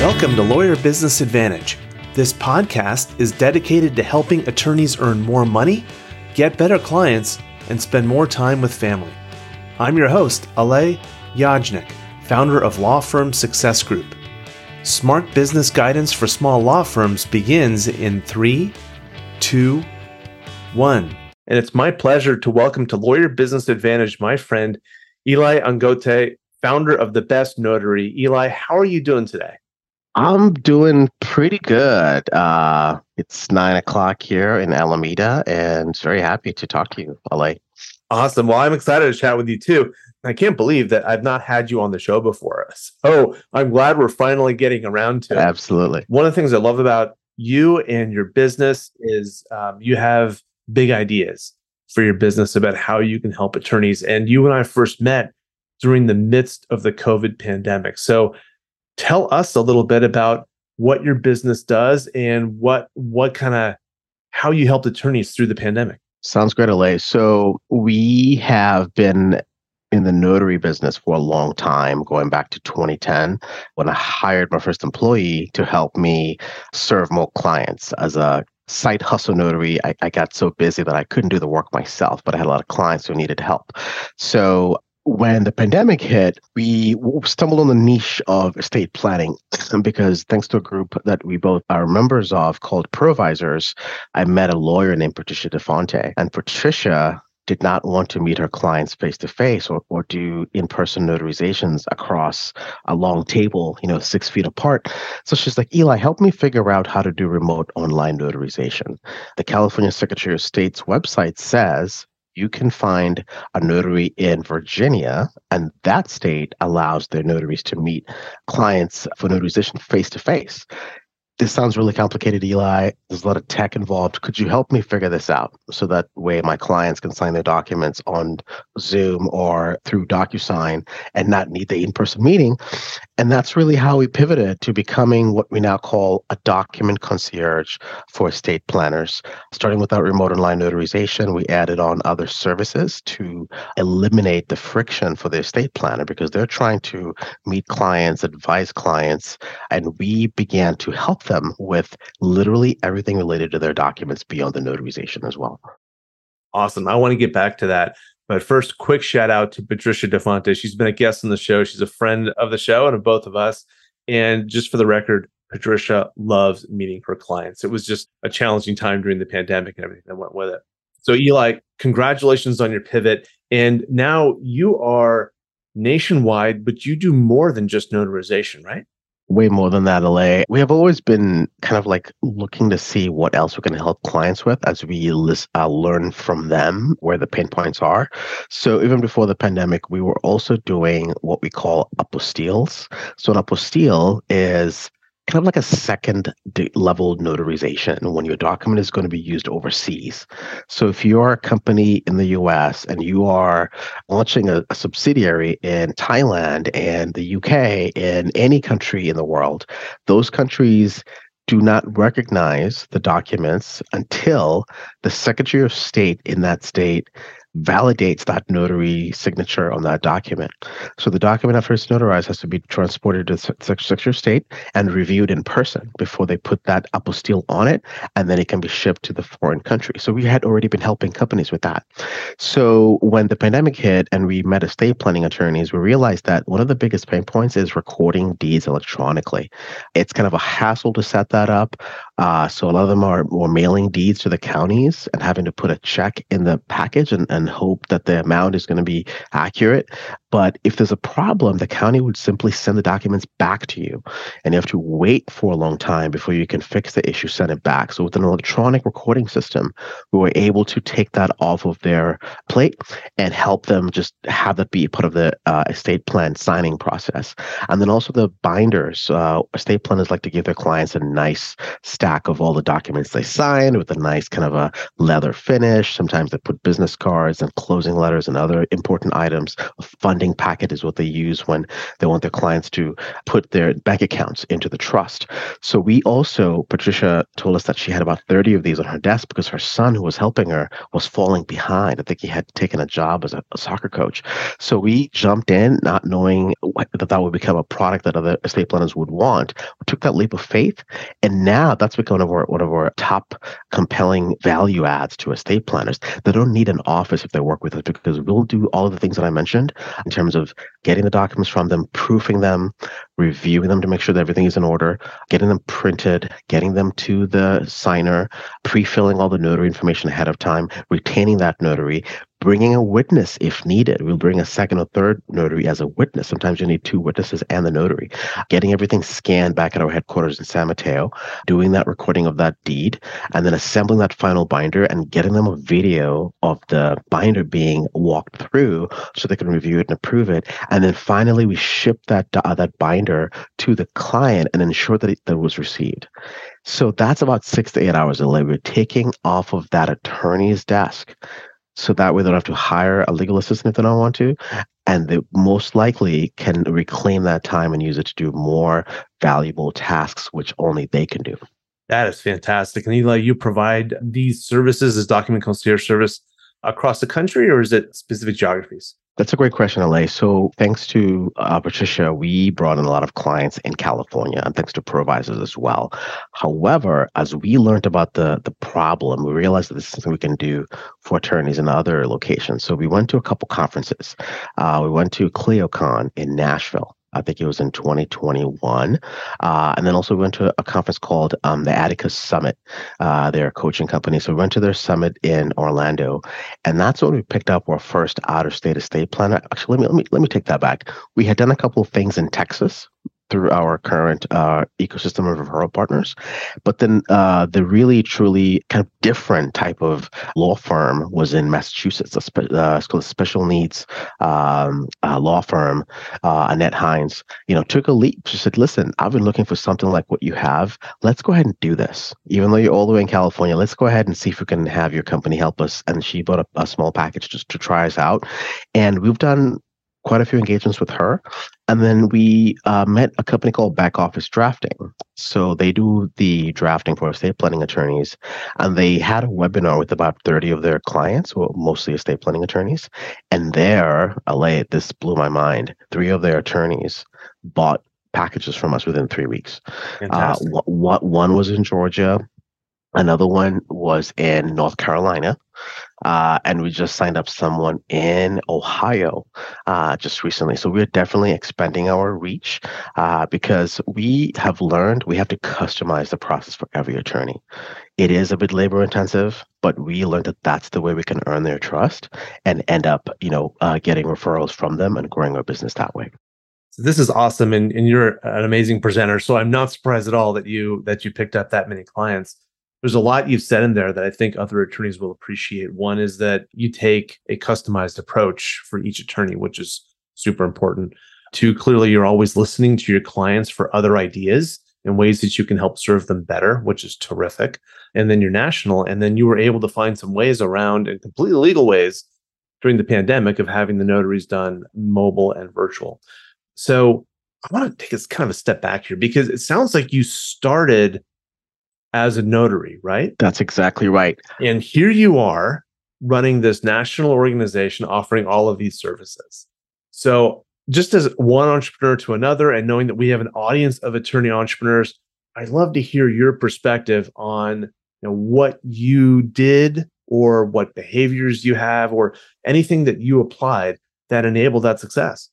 Welcome to Lawyer Business Advantage. This podcast is dedicated to helping attorneys earn more money, get better clients, and spend more time with family. I'm your host, Alay Yajnik, founder of law firm Success Group. Smart business guidance for small law firms begins in three, two, one. And it's my pleasure to welcome to Lawyer Business Advantage my friend Eli Angote, founder of The Best Notary. Eli, how are you doing today? I'm doing pretty good. Uh, it's nine o'clock here in Alameda, and very happy to talk to you, Alay. Awesome. Well, I'm excited to chat with you too. I can't believe that I've not had you on the show before. So I'm glad we're finally getting around to it. Absolutely. One of the things I love about you and your business is um, you have big ideas for your business about how you can help attorneys. And you and I first met during the midst of the COVID pandemic. So tell us a little bit about what your business does and what what kind of how you helped attorneys through the pandemic. Sounds great, Alay. So we have been in the notary business for a long time, going back to 2010, when I hired my first employee to help me serve more clients as a side hustle notary. I, I got so busy that I couldn't do the work myself, but I had a lot of clients who needed help. So when the pandemic hit, we stumbled on the niche of estate planning because thanks to a group that we both are members of called Provisors, I met a lawyer named Patricia DeFonte. And Patricia did not want to meet her clients face to face or, or do in-person notarizations across a long table, you know, six feet apart. So she's like, Eli, help me figure out how to do remote online notarization. The California Secretary of State's website says you can find a notary in Virginia, and that state allows their notaries to meet clients for notarization face to face this sounds really complicated, Eli. There's a lot of tech involved. Could you help me figure this out so that way my clients can sign their documents on Zoom or through DocuSign and not need the in person meeting? And that's really how we pivoted to becoming what we now call a document concierge for estate planners. Starting with our remote online notarization, we added on other services to eliminate the friction for the estate planner because they're trying to meet clients, advise clients, and we began to help them with literally everything related to their documents beyond the notarization as well. Awesome. I want to get back to that. But first, quick shout out to Patricia DeFonte. She's been a guest on the show. She's a friend of the show and of both of us. And just for the record, Patricia loves meeting her clients. It was just a challenging time during the pandemic and everything that went with it. So, Eli, congratulations on your pivot. And now you are nationwide, but you do more than just notarization, right? Way more than that, Alay. We have always been kind of like looking to see what else we can help clients with as we list, uh, learn from them where the pain points are. So even before the pandemic, we were also doing what we call apostilles. So an apostille is kind of like a second level notarization when your document is going to be used overseas. So if you're a company in the US and you are launching a, a subsidiary in Thailand and the UK and any country in the world, those countries do not recognize the documents until the Secretary of State in that state validates that notary signature on that document. So the document after first notarized has to be transported to the Secretary State and reviewed in person before they put that apostille on it, and then it can be shipped to the foreign country. So we had already been helping companies with that. So when the pandemic hit and we met estate planning attorneys, we realized that one of the biggest pain points is recording deeds electronically. It's kind of a hassle to set that up. Uh, so a lot of them are more mailing deeds to the counties and having to put a check in the package and, and hope that the amount is going to be accurate. But if there's a problem, the county would simply send the documents back to you. And you have to wait for a long time before you can fix the issue, send it back. So with an electronic recording system, we were able to take that off of their plate and help them just have that be part of the uh, estate plan signing process. And then also the binders. Uh, estate planners like to give their clients a nice stack of all the documents they signed with a nice kind of a leather finish. Sometimes they put business cards and closing letters and other important items. A funding packet is what they use when they want their clients to put their bank accounts into the trust. So we also, Patricia told us that she had about 30 of these on her desk because her son, who was helping her, was falling behind. I think he had taken a job as a, a soccer coach. So we jumped in, not knowing what, that that would become a product that other estate planners would want. We took that leap of faith, and now that's become one of our one of our top compelling value adds to estate planners. They don't need an office if they work with us because we'll do all of the things that I mentioned in terms of getting the documents from them, proofing them, reviewing them to make sure that everything is in order, getting them printed, getting them to the signer, pre-filling all the notary information ahead of time, retaining that notary, bringing a witness if needed. We'll bring a second or third notary as a witness. Sometimes you need two witnesses and the notary. Getting everything scanned back at our headquarters in San Mateo, doing that recording of that deed, and then assembling that final binder and getting them a video of the binder being walked through so they can review it and approve it. And then finally, we ship that uh, that binder to the client and ensure that it, that it was received. So that's about six to eight hours of labor taking off of that attorney's desk so that way they don't have to hire a legal assistant if they don't want to and they most likely can reclaim that time and use it to do more valuable tasks which only they can do. That is fantastic. And eli you provide these services as document concierge service across the country or is it specific geographies that's a great question, Alay. So, thanks to uh, Patricia, we brought in a lot of clients in California, and thanks to Provisors as well. However, as we learned about the the problem, we realized that this is something we can do for attorneys in other locations. So, we went to a couple conferences. Uh, we went to ClioCon in Nashville. I think it was in 2021. Uh, and then also we went to a conference called um, the Atticus Summit. Uh, they're a coaching company. So we went to their summit in Orlando. And that's when we picked up our first out of state estate planner. Actually, let me, let me, let me take that back. We had done a couple of things in Texas through our current uh, ecosystem of referral partners. But then uh, the really, truly kind of different type of law firm was in Massachusetts. A uh, it's called a special needs um, law firm, uh, Annette Hines. You know, took a leap. She said, "Listen, I've been looking for something like what you have. Let's go ahead and do this. Even though you're all the way in California, let's go ahead and see if we can have your company help us." And she bought a, a small package just to try us out, and we've done quite a few engagements with her. And then we uh, met a company called Back Office Drafting. So they do the drafting for estate planning attorneys. And they had a webinar with about 30 of their clients, well, mostly estate planning attorneys. And there, Alay, this blew my mind. Three of their attorneys bought packages from us within three weeks. Uh, what, one was in Georgia, Another one was in North Carolina. Uh, and we just signed up someone in Ohio uh, just recently. So we're definitely expanding our reach uh, because we have learned we have to customize the process for every attorney. It is a bit labor intensive, but we learned that that's the way we can earn their trust and end up, you know, uh, getting referrals from them and growing our business that way. So this is awesome, and, and you're an amazing presenter. So I'm not surprised at all that you that you picked up that many clients there's a lot you've said in there that I think other attorneys will appreciate. One is that you take a customized approach for each attorney, which is super important. Two, clearly you're always listening to your clients for other ideas and ways that you can help serve them better, which is terrific. And then you're national. And then you were able to find some ways around and completely legal ways during the pandemic of having the notaries done mobile and virtual. So I want to take a kind of a step back here because it sounds like you started as a notary, right? That's exactly right. And here you are running this national organization offering all of these services. So, just as one entrepreneur to another, and knowing that we have an audience of attorney entrepreneurs, I'd love to hear your perspective on you know, what you did or what behaviors you have or anything that you applied that enabled that success.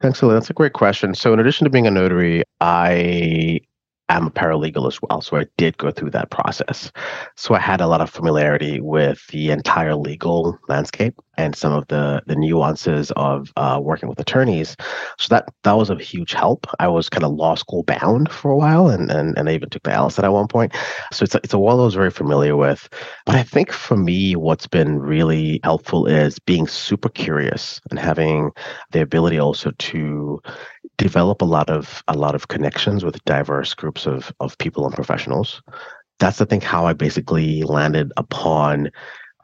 Thanks, That's a great question. So, in addition to being a notary, I am a paralegal as well, so I did go through that process. So I had a lot of familiarity with the entire legal landscape and some of the the nuances of uh, working with attorneys. So that that was a huge help. I was kind of law school bound for a while, and and, and I even took the LSAT at one point. So it's a, it's a world I was very familiar with. But I think for me, what's been really helpful is being super curious and having the ability also to develop a lot of a lot of connections with diverse groups of of people and professionals. That's I think how I basically landed upon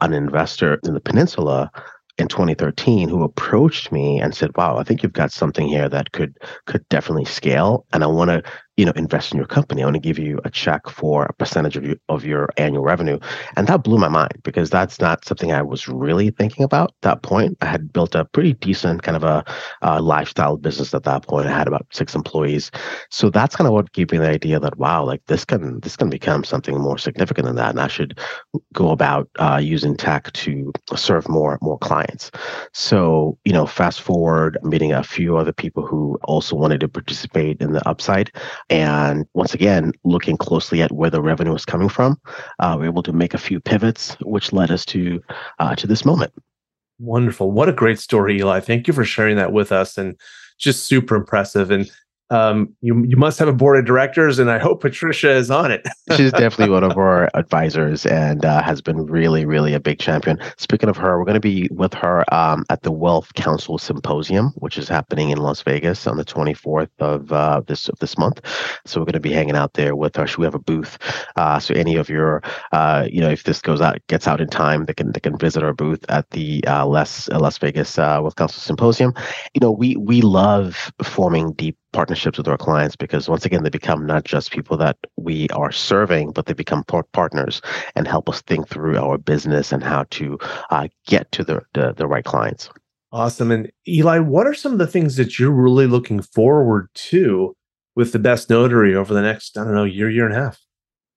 an investor in the peninsula in 2013 who approached me and said, "Wow, I think you've got something here that could could definitely scale, and I want to you know invest in your company. I want to give you a check for a percentage of your of your annual revenue." And that blew my mind because that's not something I was really thinking about at that point. I had built a pretty decent kind of a, a lifestyle business at that point. I had about six employees, so that's kind of what gave me the idea that wow, like this can this can become something more significant than that, and I should go about uh, using tech to serve more more clients. So you know, fast forward, meeting a few other people who also wanted to participate in the upside. And once again, looking closely at where the revenue was coming from, uh, we were able to make a few pivots, which led us to uh, to this moment. Wonderful! What a great story, Eli. Thank you for sharing that with us, and just super impressive. And um, you you must have a board of directors, and I hope Patricia is on it. She's definitely one of our advisors, and uh, has been really, really a big champion. Speaking of her, we're going to be with her um, at the WealthCounsel Symposium, which is happening in Las Vegas on the 24th of uh, this of this month. So we're going to be hanging out there with her. we have a booth, uh, so any of your, uh, you know, if this goes out gets out in time, they can they can visit our booth at the uh, Las Las Vegas uh, WealthCounsel Symposium. You know, we we love forming deep partnerships with our clients because once again they become not just people that we are serving but they become partners and help us think through our business and how to uh, get to the, the, the right clients. Awesome. And eli what are some of the things that you're really looking forward to with the best notary over the next i don't know year year and a half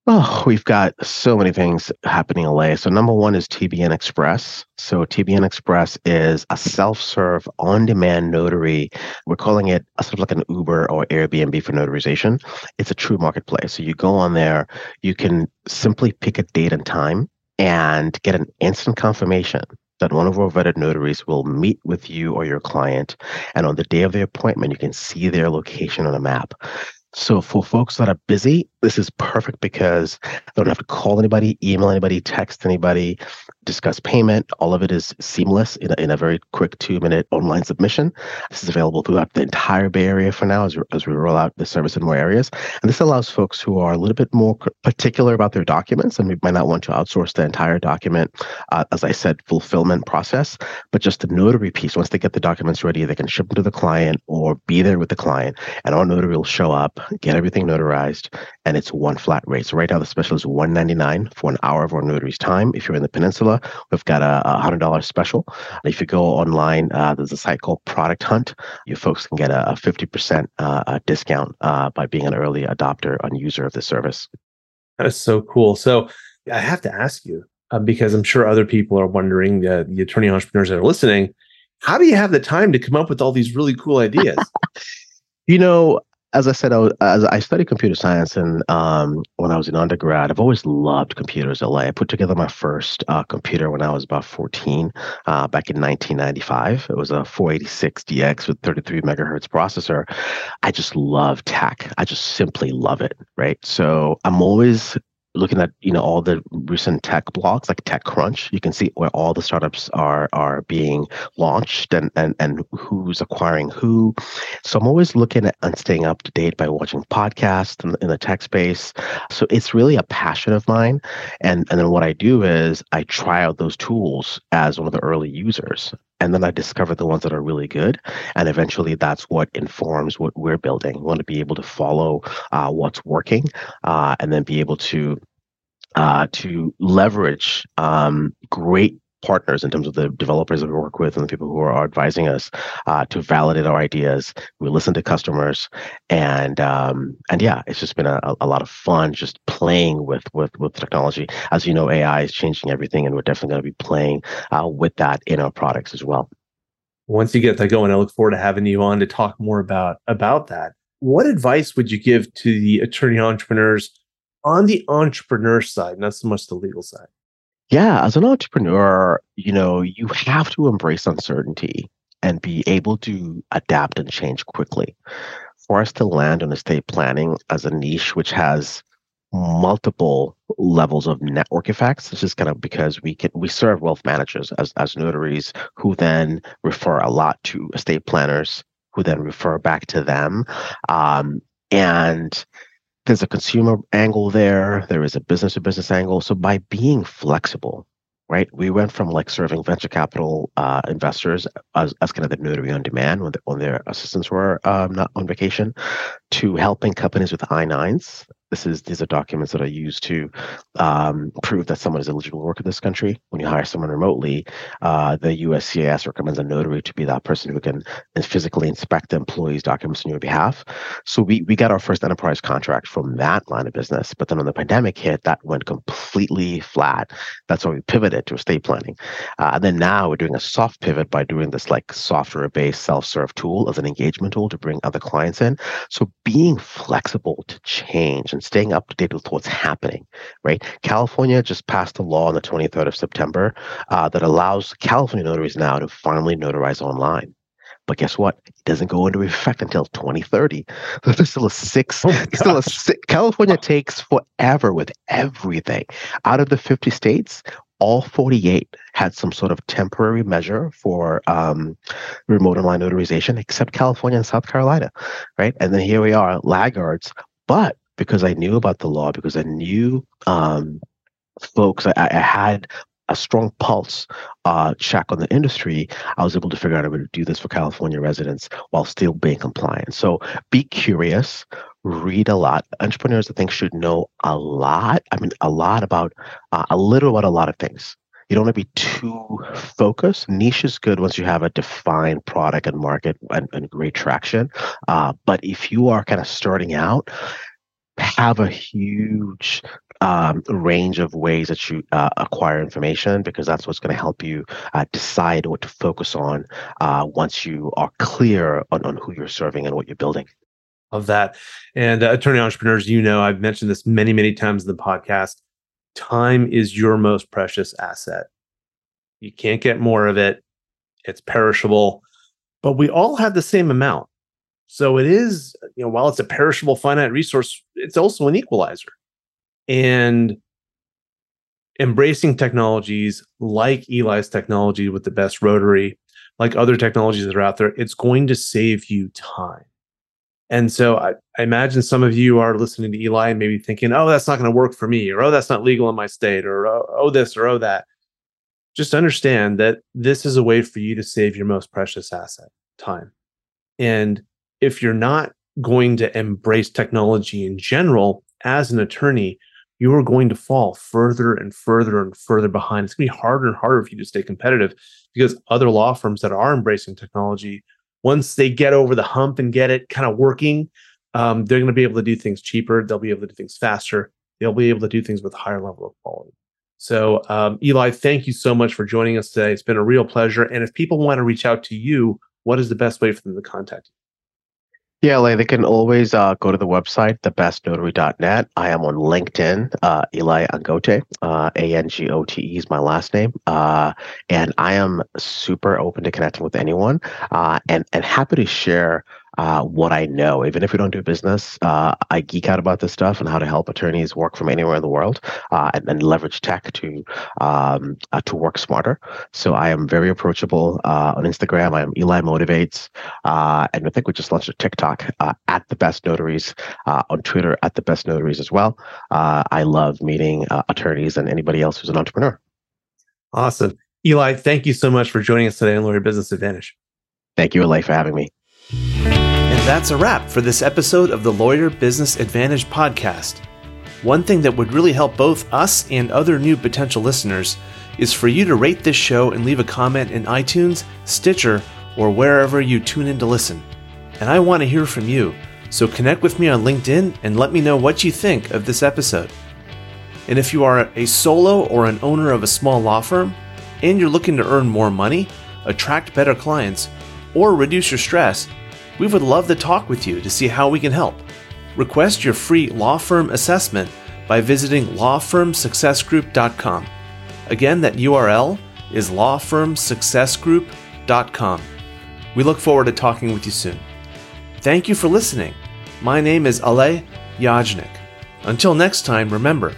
Oh, we've got so many things happening in LA. So number one is TBN Express. So TBN Express is a self-serve, on-demand notary. We're calling it a sort of like an Uber or Airbnb for notarization. It's a true marketplace. So you go on there, you can simply pick a date and time and get an instant confirmation that one of our vetted notaries will meet with you or your client. And on the day of the appointment, you can see their location on a map. So for folks that are busy, this is perfect because they don't have to call anybody, email anybody, text anybody discuss payment. All of it is seamless in a, in a very quick two minute online submission. This is available throughout the entire Bay Area for now as, as we roll out the service in more areas. And this allows folks who are a little bit more particular about their documents and we might not want to outsource the entire document, uh, as I said, fulfillment process, but just the notary piece. Once they get the documents ready, they can ship them to the client or be there with the client, and our notary will show up, get everything notarized, and it's one flat rate. So right now the special is 199 for an hour of our notary's time. If you're in the peninsula, We've got a, a hundred dollar special. If you go online, uh, there's a site called Product Hunt. You folks can get a, a 50% uh, discount uh, by being an early adopter and user of the service. That is so cool. So I have to ask you uh, because I'm sure other people are wondering, uh, the attorney entrepreneurs that are listening, how do you have the time to come up with all these really cool ideas? you know, as I said, I, was, as I studied computer science, and um, when I was in undergrad, I've always loved computers. Alay. I put together my first uh, computer when I was about 14, uh, back in 1995. It was a 486DX with 33 megahertz processor. I just love tech. I just simply love it. Right. So I'm always looking at you know all the recent tech blogs like TechCrunch, you can see where all the startups are are being launched and and and who's acquiring who. So I'm always looking at and staying up to date by watching podcasts in, in the tech space. So it's really a passion of mine. And and then what I do is I try out those tools as one of the early users and then I discover the ones that are really good, and eventually that's what informs what we're building. We want to be able to follow uh, what's working, uh, and then be able to uh, to leverage um, great partners in terms of the developers that we work with and the people who are advising us uh, to validate our ideas. We listen to customers, and um, and yeah, it's just been a, a lot of fun just playing with with with technology. As you know, AI is changing everything, and we're definitely going to be playing uh, with that in our products as well. Once you get that going, I look forward to having you on to talk more about about that. What advice would you give to the attorney entrepreneurs on the entrepreneur side, not so much the legal side? Yeah, as an entrepreneur, you know, you have to embrace uncertainty and be able to adapt and change quickly. For us to land on estate planning as a niche which has multiple levels of network effects. This is kind of because we can we serve wealth managers as, as notaries who then refer a lot to estate planners who then refer back to them. Um, and there's a consumer angle there, there is a business to business angle. So by being flexible, right? We went from like serving venture capital uh, investors as, as kind of the notary on demand when, the, when their assistants were um, not on vacation to helping companies with I-9s this is these are documents that are used to um, prove that someone is eligible to work in this country. When you hire someone remotely, uh, the USCIS recommends a notary to be that person who can physically inspect the employee's documents on your behalf. So we we got our first enterprise contract from that line of business. But then when the pandemic hit, that went completely flat. That's why we pivoted to estate planning. Uh, and then now we're doing a soft pivot by doing this like software-based self-serve tool as an engagement tool to bring other clients in. So being flexible to change and and staying up to date with what's happening, right? California just passed a law on the 23rd of September uh, that allows California notaries now to finally notarize online. But guess what? It doesn't go into effect until 2030. So there's still a six. Oh still a six. California takes forever with everything. Out of the 50 states, all 48 had some sort of temporary measure for um, remote online notarization, except California and South Carolina, right? And then here we are, laggards. But because I knew about the law, because I knew um, folks, I, I, had a strong pulse uh, check on the industry, I was able to figure out way to do this for California residents while still being compliant. So be curious, read a lot. Entrepreneurs, I think, should know a lot. I mean, a lot about, uh, a little about a lot of things. You don't want to be too focused. Niche is good once you have a defined product and market and, and great traction. Uh, but if you are kind of starting out, have a huge um, range of ways that you uh, acquire information because that's what's going to help you uh, decide what to focus on uh, once you are clear on, on who you're serving and what you're building. Of that. And uh, attorney entrepreneurs, you know, I've mentioned this many, many times in the podcast. Time is your most precious asset. You can't get more of it, it's perishable, but we all have the same amount. So it is, you know, while it's a perishable finite resource, it's also an equalizer. And embracing technologies like Eli's technology with the best notary, like other technologies that are out there, it's going to save you time. And so I, I, imagine some of you are listening to Eli and maybe thinking, oh, that's not going to work for me, or oh, that's not legal in my state, or oh, oh, this, or oh, that. Just understand that this is a way for you to save your most precious asset, time. And if you're not going to embrace technology in general as an attorney, you are going to fall further and further and further behind. It's going to be harder and harder for you to stay competitive because other law firms that are embracing technology, once they get over the hump and get it kind of working, um, they're going to be able to do things cheaper. They'll be able to do things faster. They'll be able to do things with a higher level of quality. So, um, Eli, thank you so much for joining us today. It's been a real pleasure. And if people want to reach out to you, what is the best way for them to contact you? Yeah, like they can always uh, go to the website, thebestnotary.net. I am on LinkedIn, uh, Eli Angote, uh, A N G O T E is my last name. Uh, and I am super open to connecting with anyone uh, and, and happy to share uh, what I know. Even if we don't do business, uh, I geek out about this stuff and how to help attorneys work from anywhere in the world uh, and, and, leverage tech to um, uh, to work smarter. So I am very approachable uh, on Instagram. I am Eli Motivates, uh, and I think we just launched a TikTok at the Best Notaries on Twitter at the Best Notaries as well. I love meeting attorneys and anybody else who's an entrepreneur. Awesome. Eli, thank you so much for joining us today on Lawyer Business Advantage. Thank you, Eli, for having me. That's a wrap for this episode of the Lawyer Business Advantage podcast. One thing that would really help both us and other new potential listeners is for you to rate this show and leave a comment in iTunes, Stitcher, or wherever you tune in to listen. And I want to hear from you, so connect with me on LinkedIn and let me know what you think of this episode. And if you are a solo or an owner of a small law firm and you're looking to earn more money, attract better clients, or reduce your stress, we would love to talk with you to see how we can help. Request your free law firm assessment by visiting lawfirmsuccessgroup.com. Again, that URL is lawfirmsuccessgroup.com. We look forward to talking with you soon. Thank you for listening. My name is Alay Yajnik. Until next time, remember,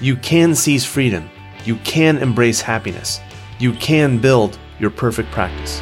you can seize freedom, you can embrace happiness, you can build your perfect practice.